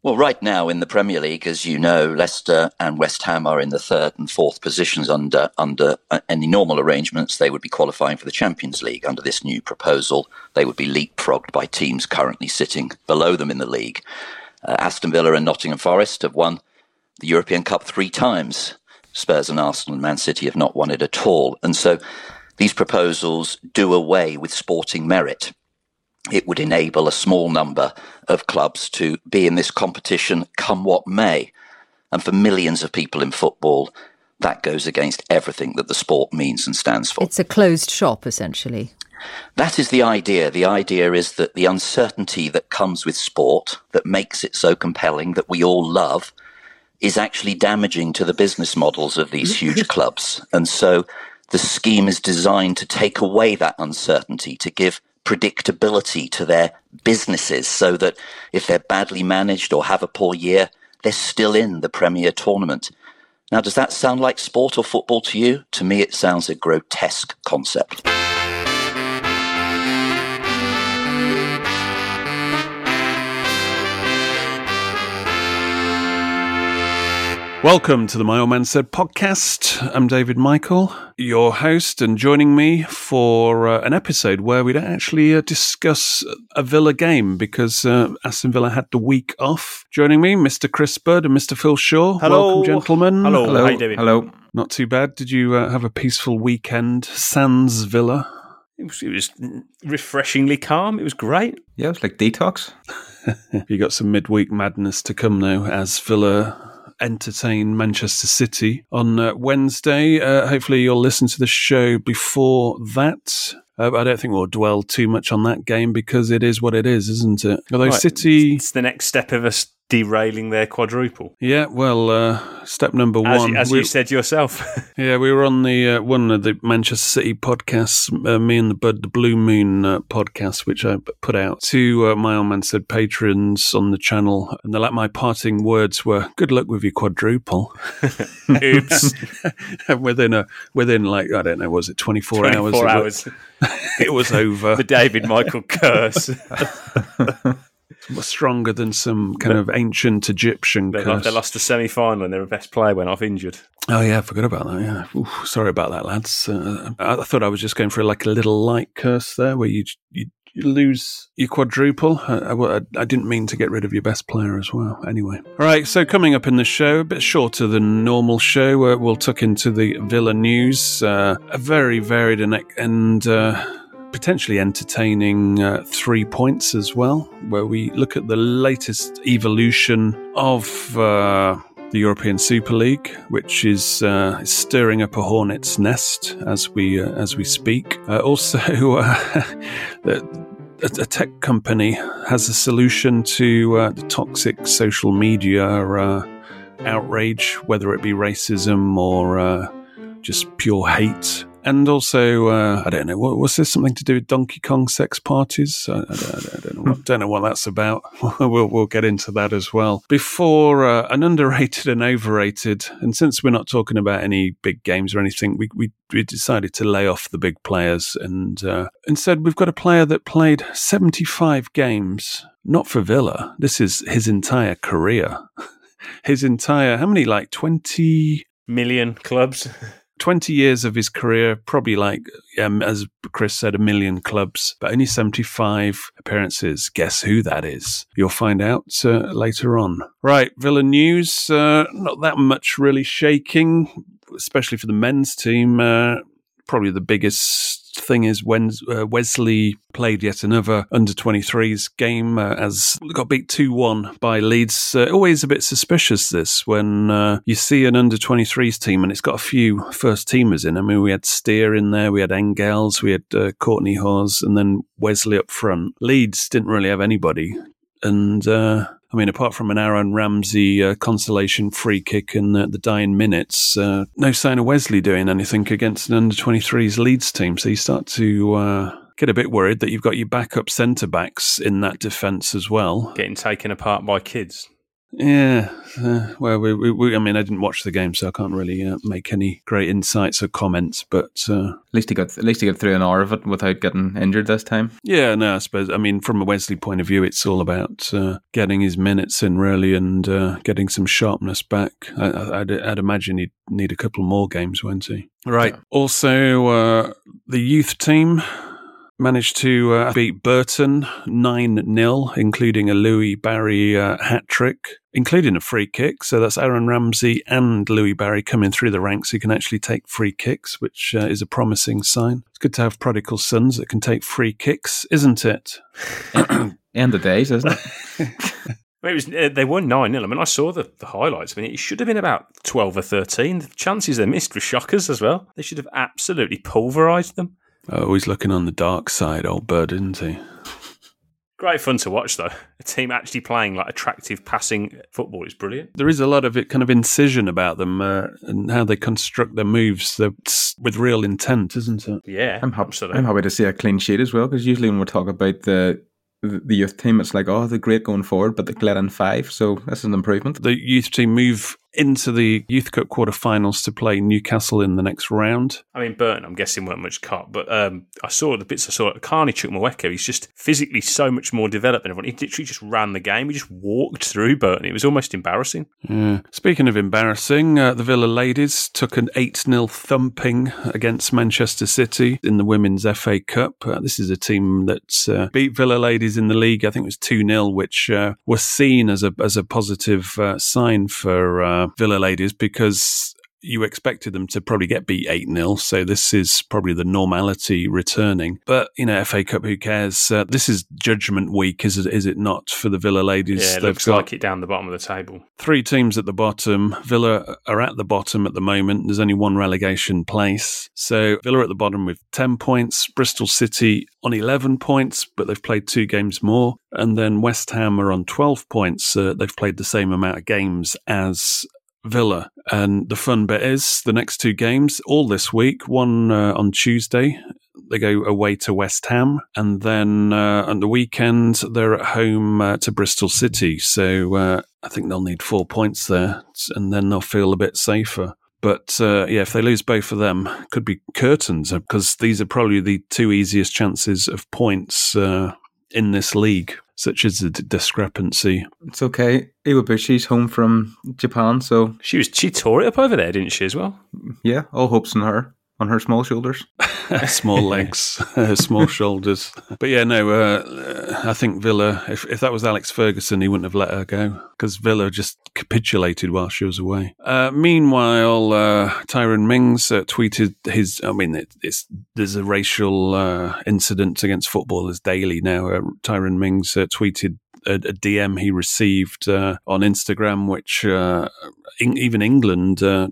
Well, right now in the Premier League, as you know, Leicester and West Ham are in the third and fourth positions. Under under uh, any normal arrangements, they would be qualifying for the Champions League. Under this new proposal, they would be leapfrogged by teams currently sitting below them in the league. Uh, Aston Villa and Nottingham Forest have won the European Cup three times. Spurs and Arsenal and Man City have not won it at all, and so these proposals do away with sporting merit it would enable a small number of clubs to be in this competition come what may. And for millions of people in football, that goes against everything that the sport means and stands for. It's a closed shop, essentially. That is the idea. The idea is that the uncertainty that comes with sport, that makes it so compelling, that we all love, is actually damaging to the business models of these huge clubs. And so the scheme is designed to take away that uncertainty, to give predictability to their businesses so that if they're badly managed or have a poor year, they're still in the Premier tournament. Now, does that sound like sport or football to you? To me, it sounds a grotesque concept. Welcome to the My Old Man Said podcast. I'm David Michael, your host, and joining me for uh, an episode where we don't actually uh, discuss a Villa game because uh, Aston Villa had the week off. Joining me, Mr. Chris Bird and Mr. Phil Shaw. Hello. Welcome, gentlemen. Hello. Hello. How you doing? Hello. Not too bad. Did you uh, have a peaceful weekend? Sans Villa? It was, it was refreshingly calm. It was great. Yeah, it was like detox. you got some midweek madness to come now as Villa entertain Manchester City on uh, Wednesday. Uh, hopefully, you'll listen to the show before that. Uh, I don't think we'll dwell too much on that game because it is what it is, isn't it? Although Right. City, It's the next step of us derailing their quadruple. yeah, well, uh, step number As, one. you, as we- you said yourself. yeah, we were on the uh, one of the Manchester City podcasts, uh, me and the Bud, the Blue Moon uh, podcast, which I put out to uh, my old man said patrons on the channel, and the, like my parting words were, "Good luck with your quadruple." Oops. And within a within like I don't know, was it twenty four hours? 24 it hours. was- It was over. the David Michael curse. Stronger than some kind of ancient Egyptian they, curse. they lost the semi final and their best player went off injured. Oh yeah, I forgot about that. Yeah, Oof, sorry about that, lads. Uh, I, I thought I was just going for like a little light curse there, where you you, you lose your quadruple. I, I, I didn't mean to get rid of your best player as well. Anyway, all right. So coming up in the show, a bit shorter than normal show. Uh, we'll tuck into the Villa news. Uh, a very varied and and. Uh, potentially entertaining uh, three points as well, where we look at the latest evolution of uh, the European Super League, which is uh, stirring up a hornet's nest as we uh, as we speak. Uh, also, uh, a, tech company has a solution to the toxic social media outrage, whether it be racism or just pure hate. And also, uh, I don't know, what, was this something to do with Donkey Kong sex parties? I, I, don't, I don't, know, what, don't know what that's about. we'll, we'll get into that as well. Before uh, an underrated and overrated, and since we're not talking about any big games or anything, we, we, we decided to lay off the big players and uh, instead we've got a player that played 75 games, not for Villa. This is his entire career. His entire, how many, like 20, Million clubs. 20 years of his career, probably like, um, as Chris said, a million clubs, but only 75 appearances. Guess who that is? You'll find out uh, later on. Right, Villa news. Uh, not that much really shaking, especially for the men's team. Uh, probably the biggest thing is when uh, Wesley played yet another under 23s game uh, as got beat 2 1 by Leeds. Uh, always a bit suspicious this when uh, you see an under 23s team and it's got a few first teamers in. I mean, we had Steer in there, we had Engels, we had uh, Kortney Hause, and then Wesley up front. Leeds didn't really have anybody. And uh, I mean, apart from an Aaron Ramsey uh, consolation free kick in the, dying minutes, uh, no sign of Wesley doing anything against an under 23s Leeds team. So you start to uh, get a bit worried that you've got your backup centre backs in that defence as well. Getting taken apart by kids. Yeah, uh, well, we, we, we, I mean, I didn't watch the game, so I can't really uh, make any great insights or comments. But uh, At least he got at least he got through an hour of it without getting injured this time. yeah, no, I suppose. I mean, from a Wesley point of view, it's all about uh, getting his minutes in, really, and uh, getting some sharpness back. I, I- I'd, I'd imagine he'd need a couple more games, won't he? Right. Also, uh, the youth team managed to uh, beat Burton 9 0, including a Louie Barry uh, hat trick, including a free kick. So that's Aaron Ramsey and Louie Barry coming through the ranks who can actually take free kicks, which uh, is a promising sign. It's good to have prodigal sons that can take free kicks, isn't it? End of days, isn't it? I it was, uh, they won 9 0. I mean, I saw the, the highlights. I mean, it should have been about 12 or 13. The chances they missed were shockers as well. They should have absolutely pulverised them. Oh, always looking on the dark side, old bird, isn't he? Great fun to watch, though. A team actually playing like attractive passing football is brilliant. There is a lot of it kind of incision about them uh, and how they construct their moves That's with real intent, isn't it? Yeah, I'm happy. I'm happy to see a clean sheet as well because usually when we talk about the the youth team, it's like oh they're great going forward, but they're let in five, so that's an improvement. The youth team move into the Youth Cup quarterfinals to play Newcastle in the next round. I mean, Burton, I'm guessing weren't much cut, but um, I saw the bits I saw at Carney Chukwuemeka. He's just physically so much more developed than everyone. He literally just ran the game. He just walked through Burton. It was almost embarrassing. Yeah. Speaking of embarrassing, uh, the Villa ladies took an 8 0 thumping against Manchester City in the Women's FA Cup. Uh, this is a team that uh, beat Villa ladies in the league. I think it was 2 0, which uh, was seen as a, as a positive uh, sign for uh, Villa ladies because you expected them to probably get beat 8 0. So this is probably the normality returning. But, you know, FA Cup, who cares? Uh, this is judgment week, is it, is it not, for the Villa ladies? Yeah, it They've looks got- like it down the bottom of the table. three teams at the bottom. Villa are at the bottom at the moment. There's only one relegation place. So Villa at the bottom with 10 points, Bristol City on 11 points, but they've played two games more. And then West Ham are on 12 points. Uh, they've played the same amount of games as Villa. And the fun bit is the next two games, all this week, one uh, on Tuesday. They go away to West Ham, and then uh, on the weekend they're at home uh, to Bristol City. So uh, I think they'll need four points there, and then they'll feel a bit safer. But uh, yeah, if they lose both of them, could be curtains because these are probably the two easiest chances of points uh, in this league. Such as the d- discrepancy. It's okay. Iwabuchi's home from Japan, so She was she tore it up over there, didn't she, as well? yeah, all hopes on her on her small shoulders. small legs, small shoulders. But yeah, no, uh, I think Villa, if, if that was Alex Ferguson, he wouldn't have let her go because Villa just capitulated while she was away. Uh, meanwhile, uh, Tyrone Mings uh, tweeted his, I mean, it, it's, there's a racial uh, incident against footballers daily now. Uh, Tyrone Mings uh, tweeted a, DM he received uh, on Instagram, which uh, in, even England uh,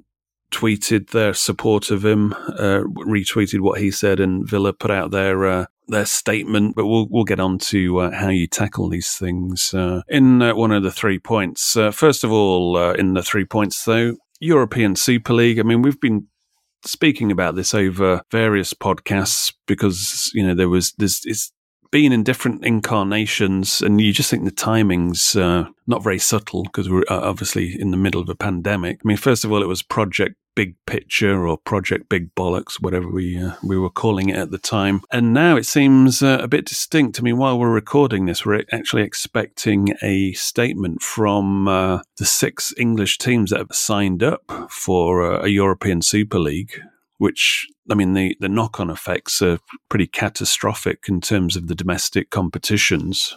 tweeted their support of him, uh, retweeted what he said, and Villa put out their uh, their statement. But we'll we'll get on to uh, how you tackle these things uh, in uh, one of the three points. Uh, first of all, in the three points, though, European Super League. I mean, we've been speaking about this over various podcasts because you know there was this it's been in different incarnations and you just think the timing's uh, not very subtle because we're uh, obviously in the middle of a pandemic. I mean first of all it was project big picture or project big bollocks whatever we uh, we were calling it at the time. And now it seems uh, a bit distinct i mean while we're recording this we're actually expecting a statement from uh, the six english teams that have signed up for uh, a european super league which I mean, the, the knock on effects are pretty catastrophic in terms of the domestic competitions.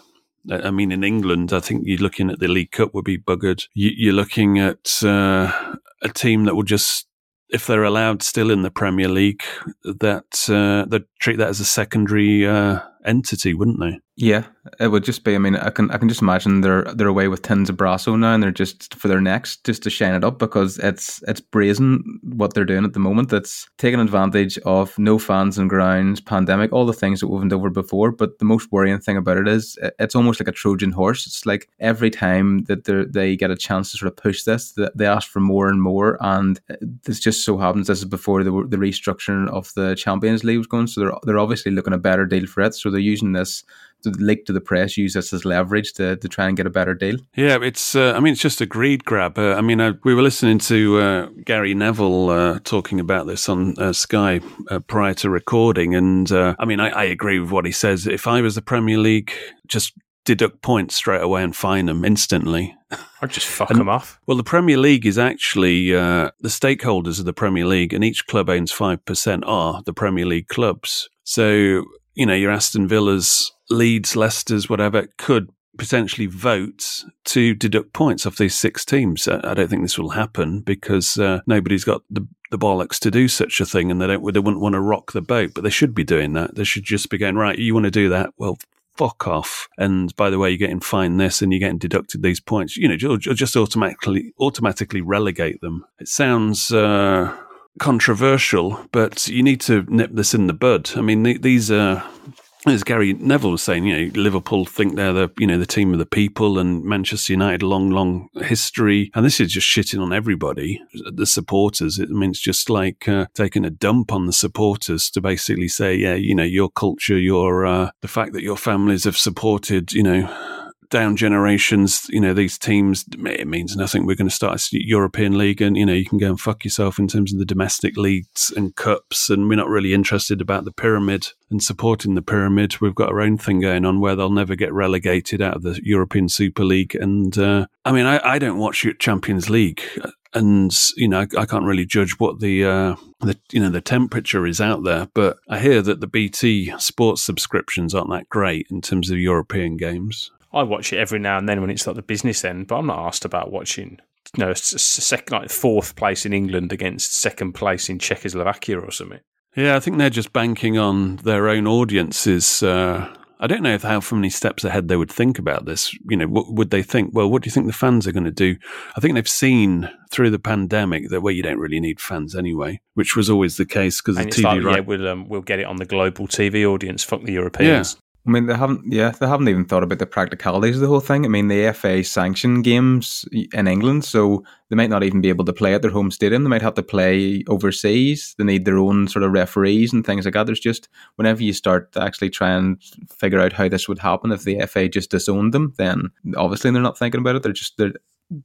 I mean, in England, I think you're looking at the League Cup would be buggered. You, you're looking at uh, a team that will just if they're allowed still in the Premier League, that uh, they'd treat that as a secondary uh, entity, wouldn't they? Yeah, it would just be. I mean, I can I can just imagine they're they're away with tins of Brasso now, and they're just for their next just to shine it up because it's it's brazen what they're doing at the moment. That's taking advantage of no fans and grounds, pandemic, all the things that we've went over before. But the most worrying thing about it is it's almost like a Trojan horse. It's like every time that they they get a chance to sort of push this, they ask for more and more, and this just so happens this is before the the restructuring of the Champions League was going. So they're they're obviously looking a better deal for it. So they're using this to leak to the press, use this as leverage to, to try and get a better deal. Yeah, it's. Uh, I mean, it's just a greed grab. Uh, I mean, uh, we were listening to uh, Gary Neville uh, talking about this on uh, Sky prior to recording, and I mean, I, I agree with what he says. If I was the Premier League, just deduct points straight away and fine them instantly. I'd just fuck and, them off. Well, the Premier League is actually uh, the stakeholders of the Premier League, and each club owns 5% are the Premier League clubs. So, you know, your Aston Villas, Leeds, Leicester's, whatever, could potentially vote to deduct points off these six teams. I don't think this will happen because uh, nobody's got the, the bollocks to do such a thing, and they don't. They wouldn't want to rock the boat, but they should be doing that. They should just be going right. You want to do that? Well, fuck off. And by the way, you're getting fined this and you're getting deducted these points. You know, you'll, just automatically automatically relegate them. It sounds. Uh, controversial, but you need to nip this in the bud. I mean, these are as Gary Neville was saying, you know, Liverpool think they're the you know the team of the people, and Manchester United long, long history, and this is just shitting on everybody, the supporters. It I mean it's just like uh, taking a dump on the supporters to basically say, yeah, you know, your culture, your uh, the fact that your families have supported, you know down generations, you know, these teams, it means nothing. We're going to start a European league and, you know, you can go and fuck yourself in terms of the domestic leagues and cups. And we're not really interested about the pyramid and supporting the pyramid. We've got our own thing going on where they'll never get relegated out of the European Super League. And, uh, I mean, I, I don't watch Champions League and you know I, can't really judge what the uh, the you know the temperature is out there, but I hear that the BT sports subscriptions aren't that great in terms of European games. I watch it every now and then when it's like the business end, but I'm not asked about watching. You know, second, like fourth place in England against second place in Czechoslovakia or something. Yeah, I think they're just banking on their own audiences. Uh, I don't know if how many steps ahead they would think about this. You know, what would they think? Well, what do you think the fans are going to do? I think they've seen through the pandemic that well, you don't really need fans anyway, which was always the case because the TV like, right. Yeah, we'll um, we'll get it on the global TV audience. Fuck the Europeans. Yeah. I mean, they haven't. Yeah, they haven't even thought about the practicalities of the whole thing. I mean, the FA sanction games in England, so they might not even be able to play at their home stadium. They might have to play overseas. They need their own sort of referees and things like that. There's just whenever you start to actually try and figure out how this would happen if the FA just disowned them, then obviously they're not thinking about it. They're just they're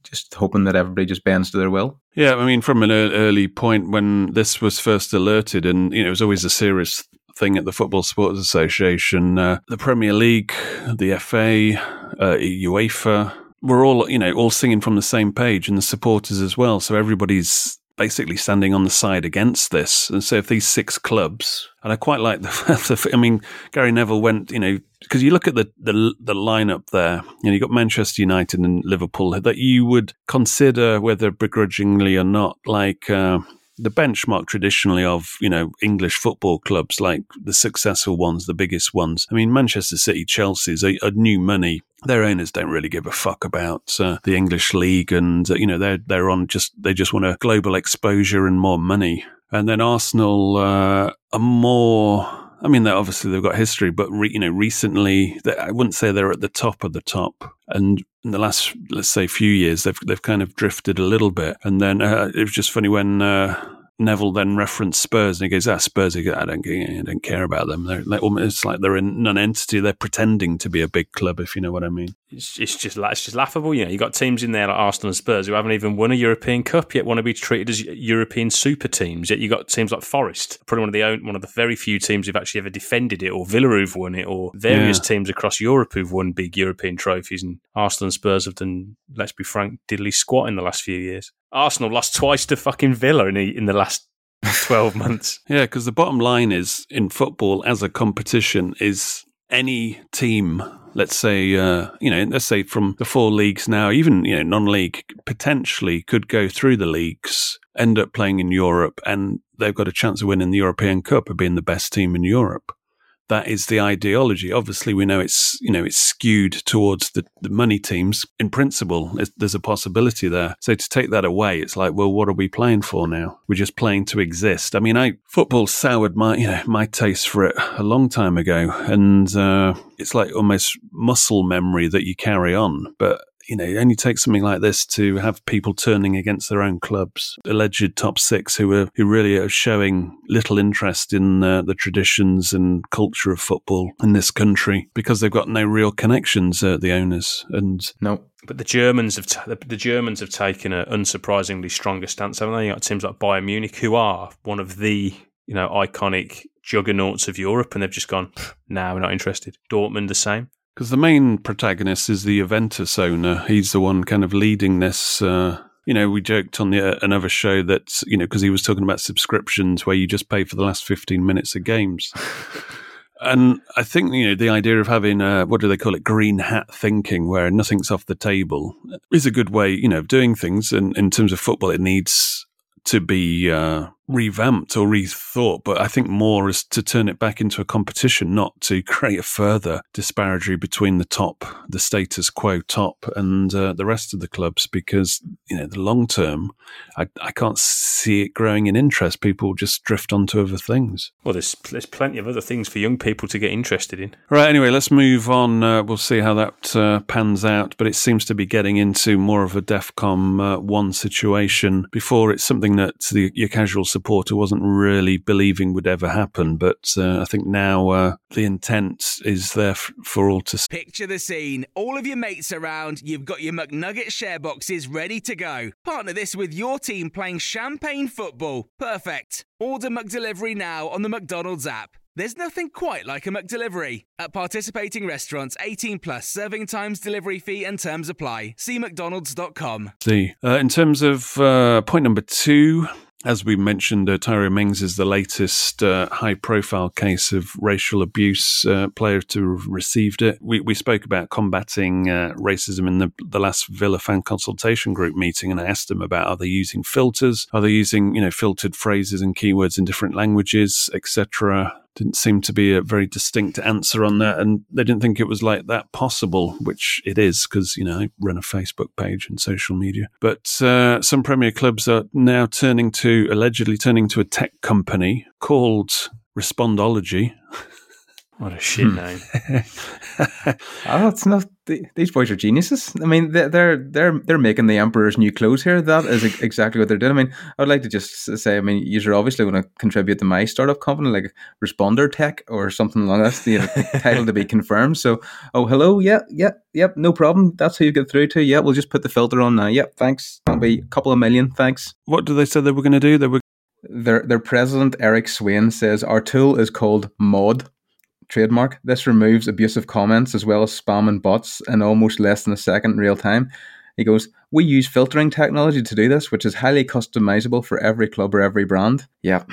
just hoping that everybody just bends to their will. Yeah, I mean, from an early point when this was first alerted, and you know, it was always a serious thing at the Football Supporters Association, uh, the Premier League, the FA, uh, UEFA. We're all, you know, all singing from the same page, and the supporters as well. So everybody's basically standing on the side against this. And so if these six clubs, and I quite like the, I mean, Gary Neville went, you know, because you look at the, the the lineup there, you know, you've got Manchester United and Liverpool that you would consider whether begrudgingly or not, like. Uh, the benchmark traditionally of you know English football clubs like the successful ones, the biggest ones. I mean, Manchester City, Chelsea's a, a new money. Their owners don't really give a fuck about uh, the English league, and uh, you know they're they're on just they just want a global exposure and more money. And then Arsenal uh, are more I mean, obviously they've got history, but re, you know, recently I wouldn't say they're at the top of the top. And in the last, let's say, few years, they've they've kind of drifted a little bit. And then uh, it was just funny when uh, Neville then referenced Spurs, and he goes, "Ah, Spurs. I don't, I don't care about them. They're like, it's like they're a non-entity. They're pretending to be a big club, if you know what I mean." It's, it's just it's just laughable. You know, you got teams in there like Arsenal and Spurs who haven't even won a European Cup yet, want to be treated as European super teams. Yet you got teams like Forest, probably one of the own, one of the very few teams who've actually ever defended it, or Villa who've won it, or various yeah. teams across Europe who've won big European trophies. And Arsenal and Spurs have done, let's be frank, diddly squat in the last few years. Arsenal lost twice to fucking Villa in the, in the last 12 months. Yeah, because the bottom line is in football as a competition is any team, let's say, uh, you know, let's say from the four leagues now, even, you know, non league potentially could go through the leagues end up playing in Europe and they've got a chance of winning the European Cup of being the best team in Europe that is the ideology. Obviously, we know it's you know it's skewed towards the, the money teams. In principle, there's a possibility there. So to take that away, it's like, well, what are we playing for now? We're just playing to exist. I mean, I football soured my you know my taste for it a long time ago, and uh, it's like almost muscle memory that you carry on. But you know, it only takes something like this to have people turning against their own clubs. Alleged top six who are who really are showing little interest in uh, the traditions and culture of football in this country because they've got no real connections. Uh, the owners and no. But the Germans have t- the Germans have taken an unsurprisingly stronger stance, haven't they? It seems like Bayern Munich, who are one of the you know iconic juggernauts of Europe, and they've just gone, "Now nah, we're not interested." Dortmund the same. Because the main protagonist is the Juventus owner. He's the one kind of leading this. Uh, you know, we joked on the, uh, another show that, you know, because he was talking about subscriptions where you just pay for the last 15 minutes of games. and I think, you know, the idea of having, uh, what do they call it, green hat thinking, where nothing's off the table, is a good way, you know, of doing things. And in terms of football, it needs to be uh, revamped or rethought, but I think more is to turn it back into a competition, not to create a further disparity between the top, the status quo top, and uh, the rest of the clubs. Because you know, the long term, I, I can't see it growing in interest. People just drift onto other things. Well, there's there's plenty of other things for young people to get interested in. Right. Anyway, let's move on. Uh, we'll see how that uh, pans out, but it seems to be getting into more of a DEFCON uh, one situation. Before, it's something that the, your casual supporter wasn't really believing would ever happen. But uh, I think now uh, the intent is there f- for all to see. Picture the scene. All of your mates around, you've got your McNugget share boxes ready to go. Partner this with your team playing champagne football. Perfect. Order McDelivery now on the McDonald's app. There's nothing quite like a McDelivery. At participating restaurants, 18 plus serving times, delivery fee, and terms apply. See McDonald's.com. See, uh, in terms of uh, point number two, as we mentioned, uh, Tyrone Mings is the latest uh, high profile case of racial abuse uh, player to have received it. We, we spoke about combating uh, racism in the, the last Villa fan consultation group meeting, and I asked them about are they using filters? Are they using, you know, filtered phrases and keywords in different languages, etc.? Didn't seem to be a very distinct answer on that, and they didn't think it was like that possible, which it is because you know I run a Facebook page and social media. But uh, some Premier clubs are now turning to allegedly turning to a tech company called Respondology. What a shit hmm. name! oh, it's not. These boys are geniuses. I mean, they're they're they're making the emperor's new clothes here. That is exactly what they're doing. I mean, I would like to just say, I mean, you're obviously going to contribute to my startup company, like Responder Tech or something along that. The title to be confirmed. So, oh, hello, yeah, yeah, yep, no problem. That's who you get through to. Yeah, we'll just put the filter on now. Yep, thanks. That'll be a couple of million. Thanks. What do they say they were going to do? They were their their president Eric Swain says our tool is called Mod trademark. This removes abusive comments as well as spam and bots in almost less than a second real time. He goes, We use filtering technology to do this, which is highly customizable for every club or every brand. Yeah.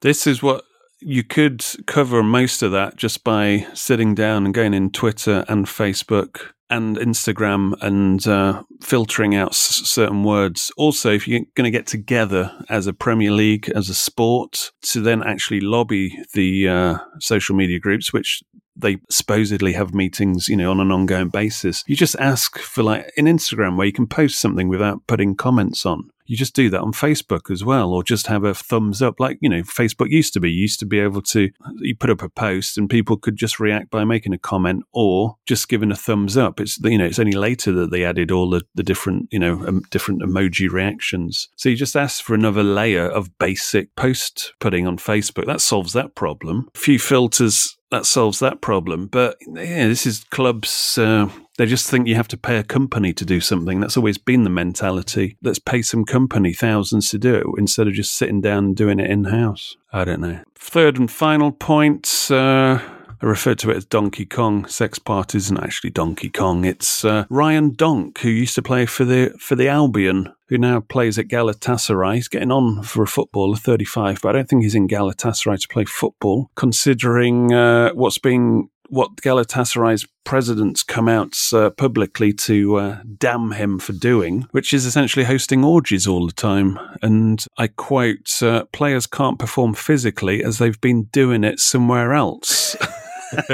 This is what you could cover most of that just by sitting down and going in Twitter and Facebook and Instagram and uh, filtering out s- certain words. Also, if you're going to get together as a Premier League, as a sport, to then actually lobby the uh, social media groups, which they supposedly have meetings, you know, on an ongoing basis. You just ask for like an Instagram where you can post something without putting comments on you just do that on Facebook as well, or just have a thumbs up, like you know Facebook used to be. You used to be able to you put up a post and people could just react by making a comment or just giving a thumbs up. It's you know it's only later that they added all the, the different you know um, different emoji reactions. So you just ask for another layer of basic post putting on Facebook. That solves that problem. A few filters that solves that problem. But yeah, this is clubs. Uh, they just think you have to pay a company to do something. That's always been the mentality. Let's pay some company thousands to do it instead of just sitting down and doing it in house. I don't know. Third and final point. Uh, I referred to it as Donkey Kong. Sex Part isn't actually Donkey Kong. It's uh, Ryan Donk, who used to play for the for the Albion, who now plays at Galatasaray. He's getting on for a footballer, 35, but I don't think he's in Galatasaray to play football, considering uh, what's being what Galatasaray's president's come out uh, publicly to uh, damn him for doing, which is essentially hosting orgies all the time. And I quote, uh, players can't perform physically as they've been doing it somewhere else.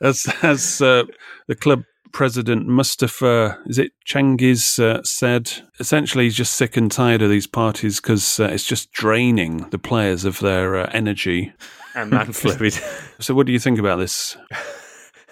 as as uh, the club president Mustafa, is it Cengiz, uh, said, essentially he's just sick and tired of these parties because uh, it's just draining the players of their uh, energy and man fluid. so, what do you think about this?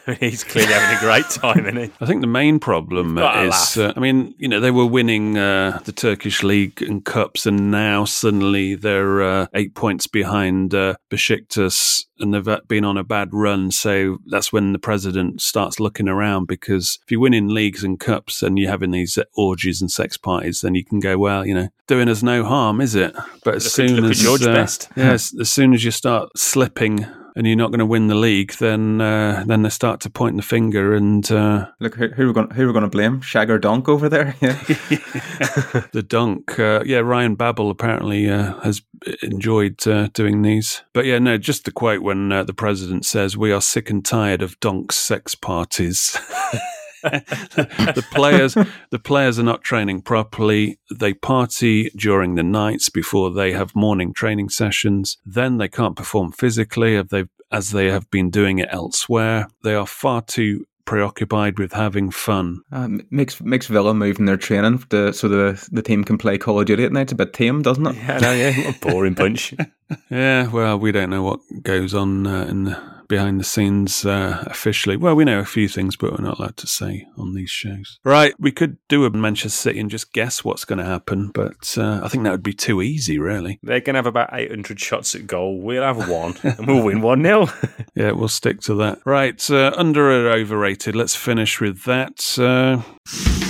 He's clearly having a great time, isn't he? I think the main problem is, uh, I mean, you know, they were winning uh, the Turkish league and cups, and now suddenly they're uh, eight points behind uh, Besiktas, and they've uh, been on a bad run. So that's when the president starts looking around because if you're winning leagues and cups and you're having these orgies and sex parties, then you can go, well, you know, doing us no harm, is it? But as Look soon at as uh, Best. yeah, as, as soon as you start slipping and you're not going to win the league, then uh, then they start to point the finger and uh, Look, who, who we're going who we're going to blame? Shagger Dunk over there. Yeah. the dunk. Uh, yeah, Ryan Babel apparently uh, has enjoyed uh, doing these. But yeah, no, just the quote when uh, the president says, "We are sick and tired of Donk's sex parties." the players, the players are not training properly. They party during the nights before they have morning training sessions. Then they can't perform physically as they as they have been doing it elsewhere. They are far too preoccupied with having fun. Um, makes makes Villa moving their training to, so the the team can play Call of Duty at night. It's a bit tame, doesn't it? Yeah, no, yeah, a boring bunch. Yeah, well, we don't know what goes on uh, in the, behind the scenes uh, officially. Well, we know a few things, but we're not allowed to say on these shows. Right, we could do a Manchester City and just guess what's going to happen, but uh, I think that would be too easy, really. They're going to have about 800 shots at goal. We'll have one, and we'll win 1 0. Yeah, we'll stick to that. Right, uh, under or overrated? Let's finish with that.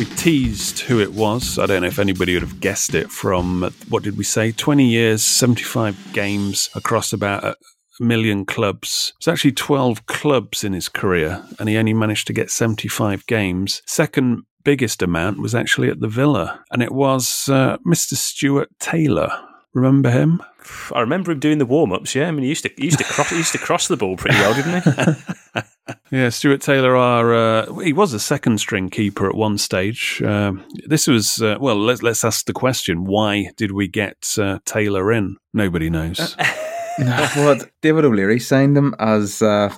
We teased who it was. I don't know if anybody would have guessed it from, what did we say? 20 years, 75 games across about a million clubs. It's actually 12 clubs in his career, and he only managed to get 75 games. Second biggest amount was actually at the Villa, and it was uh, Mr. Stuart Taylor. Remember him? I remember him doing the warm ups. Yeah, I mean, he used to he used to cross he used to cross the ball pretty well, didn't he? Yeah, Stuart Taylor. Are uh, he was a second string keeper at one stage. Um this was uh, well. Let's let's ask the question: Why did we get uh, Taylor in? Nobody knows. well, David O'Leary signed him as uh,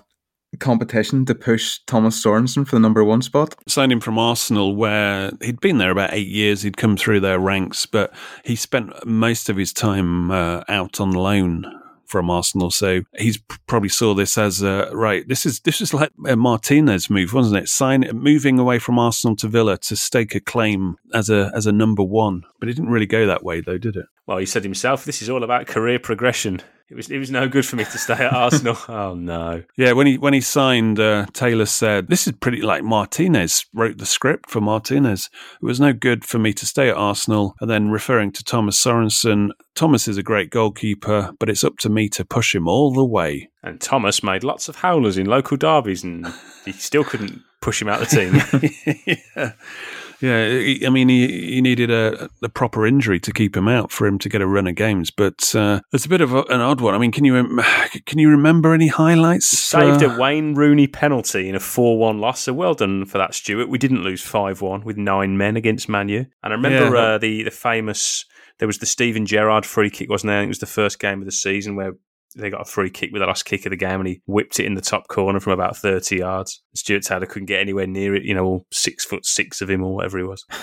competition to push Thomas Sorensen for the number one spot. Signed him from Arsenal, where he'd been there about eight years. He'd come through their ranks, but he spent most of his time uh, out on loan from Arsenal. So he's probably saw this as uh, right. This is this is like a Martinez move, wasn't it? Sign moving away from Arsenal to Villa to stake a claim as a as a number one. But it didn't really go that way, though, did it? Well, he said himself, this is all about career progression. It was it was no good for me to stay at Arsenal. Oh no. Yeah, when he when he signed, uh, Taylor said, "This is pretty like Martinez wrote the script for Martinez. It was no good for me to stay at Arsenal." And then referring to Thomas Sorensen, Thomas is a great goalkeeper, but it's up to me to push him all the way. And Thomas made lots of howlers in local derbies, and he still couldn't push him out of the team. yeah. Yeah, I mean, he, he needed a, a proper injury to keep him out for him to get a run of games. But uh, it's a bit of a, an odd one. I mean, can you can you remember any highlights? Saved Uh, a Wayne Rooney penalty in a 4 1 loss. So well done for that, Stuart. We didn't lose 5 1 with nine men against Manu. And I remember Yeah. uh, the, the famous, there was the Steven Gerrard free kick, wasn't there? I think it was the first game of the season where they got a free kick with the last kick of the game and he whipped it in the top corner from about 30 yards. Stuart Taylor couldn't get anywhere near it, you know, all six foot six of him or whatever he was.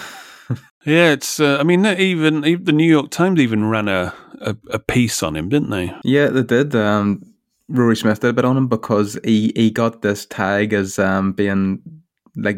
Yeah, it's. Uh, I mean, even, even the New York Times even ran a, a, a piece on him, didn't they? Yeah, they did. Um, Rory Smith did a bit on him because he, he got this tag as um, being like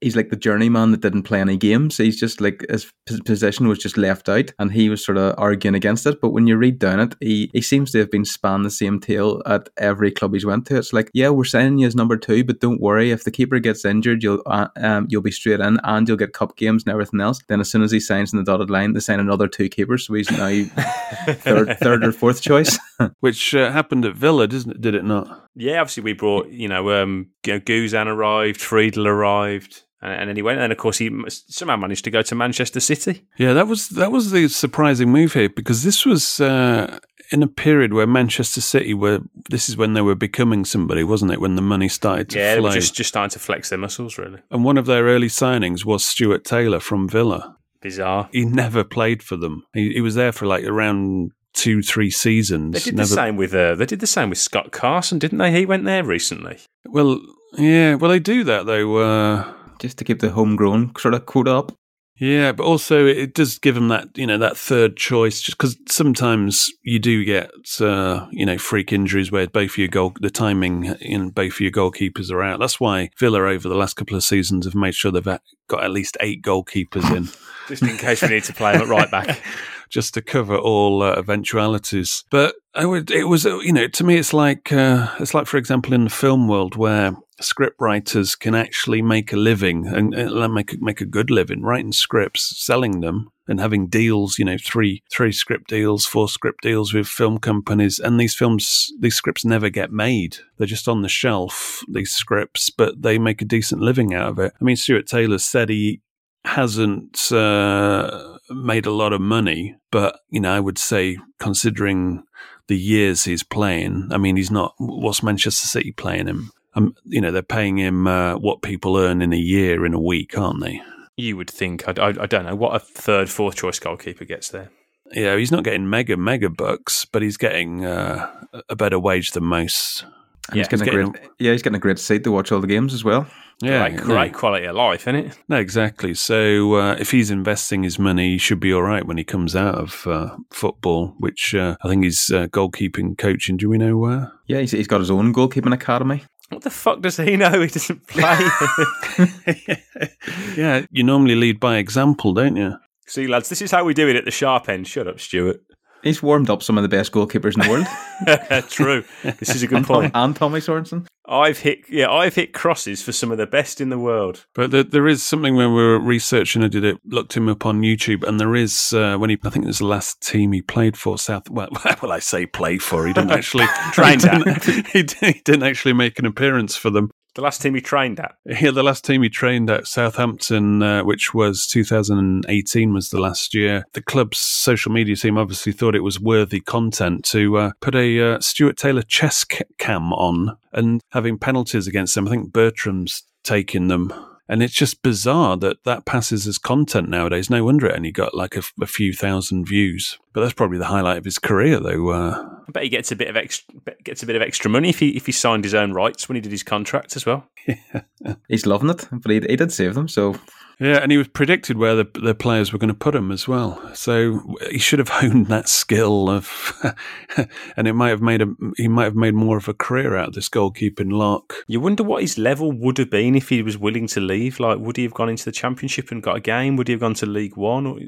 he's like the journeyman that didn't play any games. He's just like his position was just left out, and he was sort of arguing against it. But when you read down it, he, he seems to have been spanned the same tale at every club he's went to. It's like, yeah, we're signing you as number two, but don't worry, if the keeper gets injured, you'll uh, um, you'll be straight in, and you'll get cup games and everything else. Then as soon as he signs in the dotted line, they sign another two keepers, so he's now third, third or fourth choice. Which uh, happened at Villa, didn't it? Did it not? Yeah, obviously we brought, you know, um, you know, Guzan arrived, Friedel arrived. Arrived and, and then he went, and of course he somehow managed to go to Manchester City. Yeah, that was that was the surprising move here because this was uh, in a period where Manchester City were. This is when they were becoming somebody, wasn't it? When the money started to yeah, flow. just just starting to flex their muscles. Really And one of their early signings was Stuart Taylor from Villa. bizarre. He never played for them. He, he was there for like around two, three seasons. They did never, the same with uh, they did the same with Scott Carson, didn't they? He went there recently. Well, yeah, well they do that though. Uh, Just to keep the homegrown sort of quota up. Yeah, but also it does give them that you know that third choice, just because sometimes you do get uh, you know freak injuries where both of your goal the timing in both of your goalkeepers are out. That's why Villa over the last couple of seasons have made sure they've got at least eight goalkeepers in, Just in case we need to play them at right back. just to cover all uh, eventualities. But would, it was you know to me it's like uh, it's like for example in the film world where script writers can actually make a living and, and make make a good living writing scripts, selling them, and having deals. You know, three three script deals, four script deals with film companies, and these films, these scripts never get made. They're just on the shelf. These scripts, but they make a decent living out of it. I mean, Stuart Taylor said he hasn't uh, made a lot of money, but you know, I would say considering the years he's playing, I mean, he's not. What's Manchester City playing him? Um, you know, they're paying him uh, what people earn in a year in a week, aren't they? You would think. I, I, I don't know what a third, fourth choice goalkeeper gets there. Yeah, he's not getting mega mega bucks, but he's getting uh, a better wage than most. And he's Yeah, getting he's a getting- great, yeah, he's getting a great seat to watch all the games as well. Yeah, great, great quality of life, isn't it? No, exactly. So uh, if he's investing his money, he should be all right when he comes out of uh, football, which uh, I think he's uh, goalkeeping coaching. Do we know where? Yeah, he's, he's got his own goalkeeping academy. What the fuck does he know? He doesn't play. yeah, you normally lead by example, don't you? See, lads, this is how we do it at the sharp end. Shut up, Stuart. He's warmed up some of the best goalkeepers in the world. True. This is a good and, Tom, point. and Tommy Sorensen. I've hit, yeah, I've hit crosses for some of the best in the world. But there, there is something when we were researching, I did it, looked him up on YouTube, and there is uh, when he, I think it was the last team he played for, South. Well, well I say play for. He didn't actually Trained he he, didn't, he didn't actually make an appearance for them. The last team he trained at. Yeah, the last team he trained at Southampton, uh, which was 2018, was the last year. The club's social media team obviously thought it was worthy content to uh, put a uh, Stuart Taylor chess cam on and having penalties against them. I think Bertrand's taking them. And it's just bizarre that that passes as content nowadays. No wonder it only got like a, a few thousand views. But that's probably the highlight of his career, though. Uh, I bet he gets a bit of extra, gets a bit of extra money if he if he signed his own rights when he did his contract as well. He's loving it, but he, he did save them. So Yeah, and he was predicted where the, the players were going to put him as well. So he should have honed that skill of, and it might have made a he might have made more of a career out of this goalkeeping lark. You wonder what his level would have been if he was willing to leave. Like, would he have gone into the championship and got a game? Would he have gone to League One? Or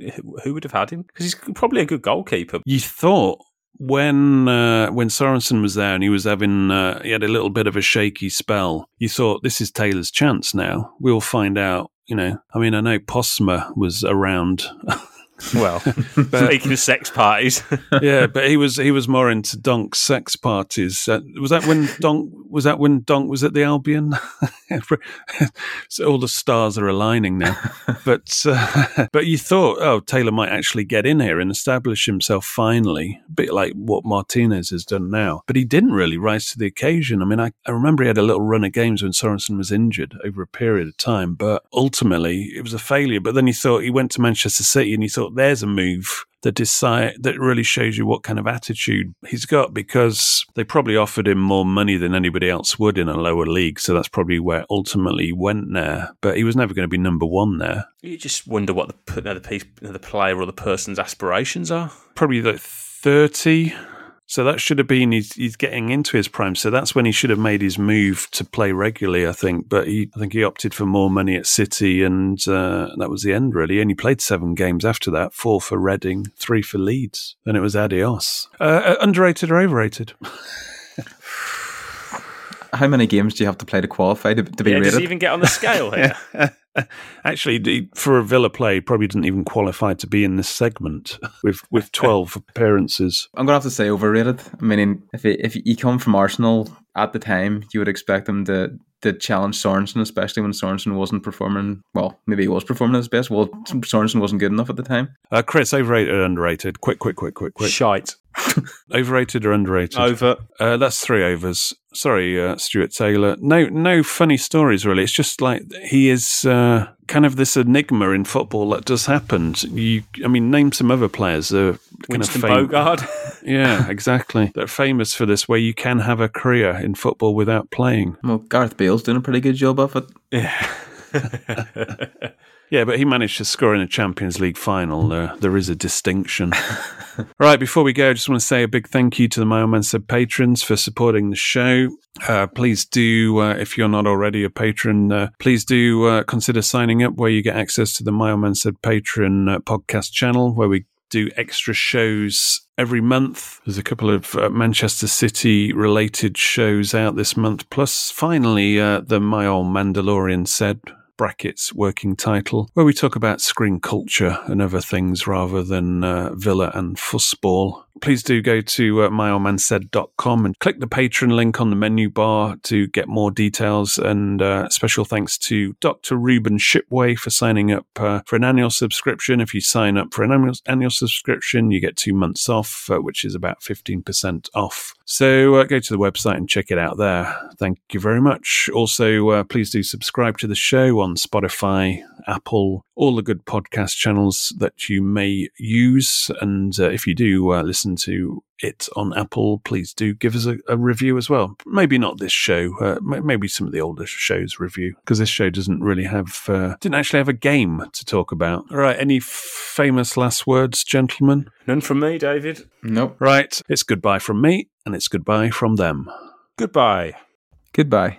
who would have had him? Because he's probably a good goalkeeper. You thought when uh, when Sorensen was there and he was having uh, he had a little bit of a shaky spell. You thought this is Taylor's chance now. We'll find out. You know, I mean, I know Postma was around. Well, speaking of sex parties, yeah, but he was he was more into Donk's sex parties. Uh, was that when Donk was that when Donk was at the Albion? so all the stars are aligning now. but uh, but you thought, oh, Taylor might actually get in here and establish himself finally, a bit like what Martinez has done now. But he didn't really rise to the occasion. I mean, I, I remember he had a little run of games when Sorensen was injured over a period of time, but ultimately it was a failure. But then you thought he went to Manchester City and you thought there's a move that decide that really shows you what kind of attitude he's got because they probably offered him more money than anybody else would in a lower league. So that's probably where ultimately he went there. But he was never going to be number one there. you just wonder what the the, the player or the person's aspirations are. Probably the thirty. So that should have been he's, he's getting into his prime. So that's when he should have made his move to play regularly, I think. But he, I think he opted for more money at City, and uh, that was the end. Really, he only played seven games after that: four for Reading, three for Leeds. Then it was adios. Uh, underrated or overrated? how many games do you have to play to qualify to, to be Yeah, does rated? he even get on the scale here? Actually, for a Villa play, probably didn't even qualify to be in this segment with with twelve appearances. I'm gonna have to say overrated. I mean, if he, if he come from Arsenal at the time, you would expect him to did challenge Sorensen, especially when Sorensen wasn't performing. Well, maybe he was performing at his best. Well, Sorensen wasn't good enough at the time. Uh, Chris, overrated or underrated? Quick, quick, quick, quick, quick. Shite. Overrated or underrated? Over. Uh, that's three overs. Sorry, uh, Stuart Taylor. No, no funny stories really. It's just like he is uh, kind of this enigma in football that does happen. You, I mean, name some other players. Uh, kind of Winston fam- Bogarde. Yeah, exactly. They're famous for this, where you can have a career in football without playing. Well, Gareth Bale's doing a pretty good job of it. Yeah, but he managed to score in a Champions League final. Uh, there is a distinction. right, before we go, I just want to say a big thank you to the My Man Said patrons for supporting the show. Uh, please do, uh, if you're not already a patron, uh, please do uh, consider signing up where you get access to the My Man Said patron uh, podcast channel where we do extra shows every month. There's a couple of uh, Manchester City related shows out this month. Plus, finally, uh, the My Old Mandalorian said brackets working title, where we talk about screen culture and other things rather than uh, Villa and fussball. Please do go to uh, myoldmansaid.com and click the patron link on the menu bar to get more details. And uh, special thanks to Dr. Ruben Shipway for signing up uh, for an annual subscription. If you sign up for an annual, annual subscription, you get two months off, uh, which is about 15% off. So uh, go to the website and check it out there. Thank you very much. Also, uh, please do subscribe to the show on Spotify, Apple, all the good podcast channels that you may use. And uh, if you do uh, listen to it on Apple, please do give us a, a review as well. Maybe not this show, uh, m- maybe some of the older shows review, because this show doesn't really have, uh, didn't actually have a game to talk about. All right, any famous last words, gentlemen? None from me, David. Nope. Right, it's goodbye from me, and it's goodbye from them. Goodbye. Goodbye.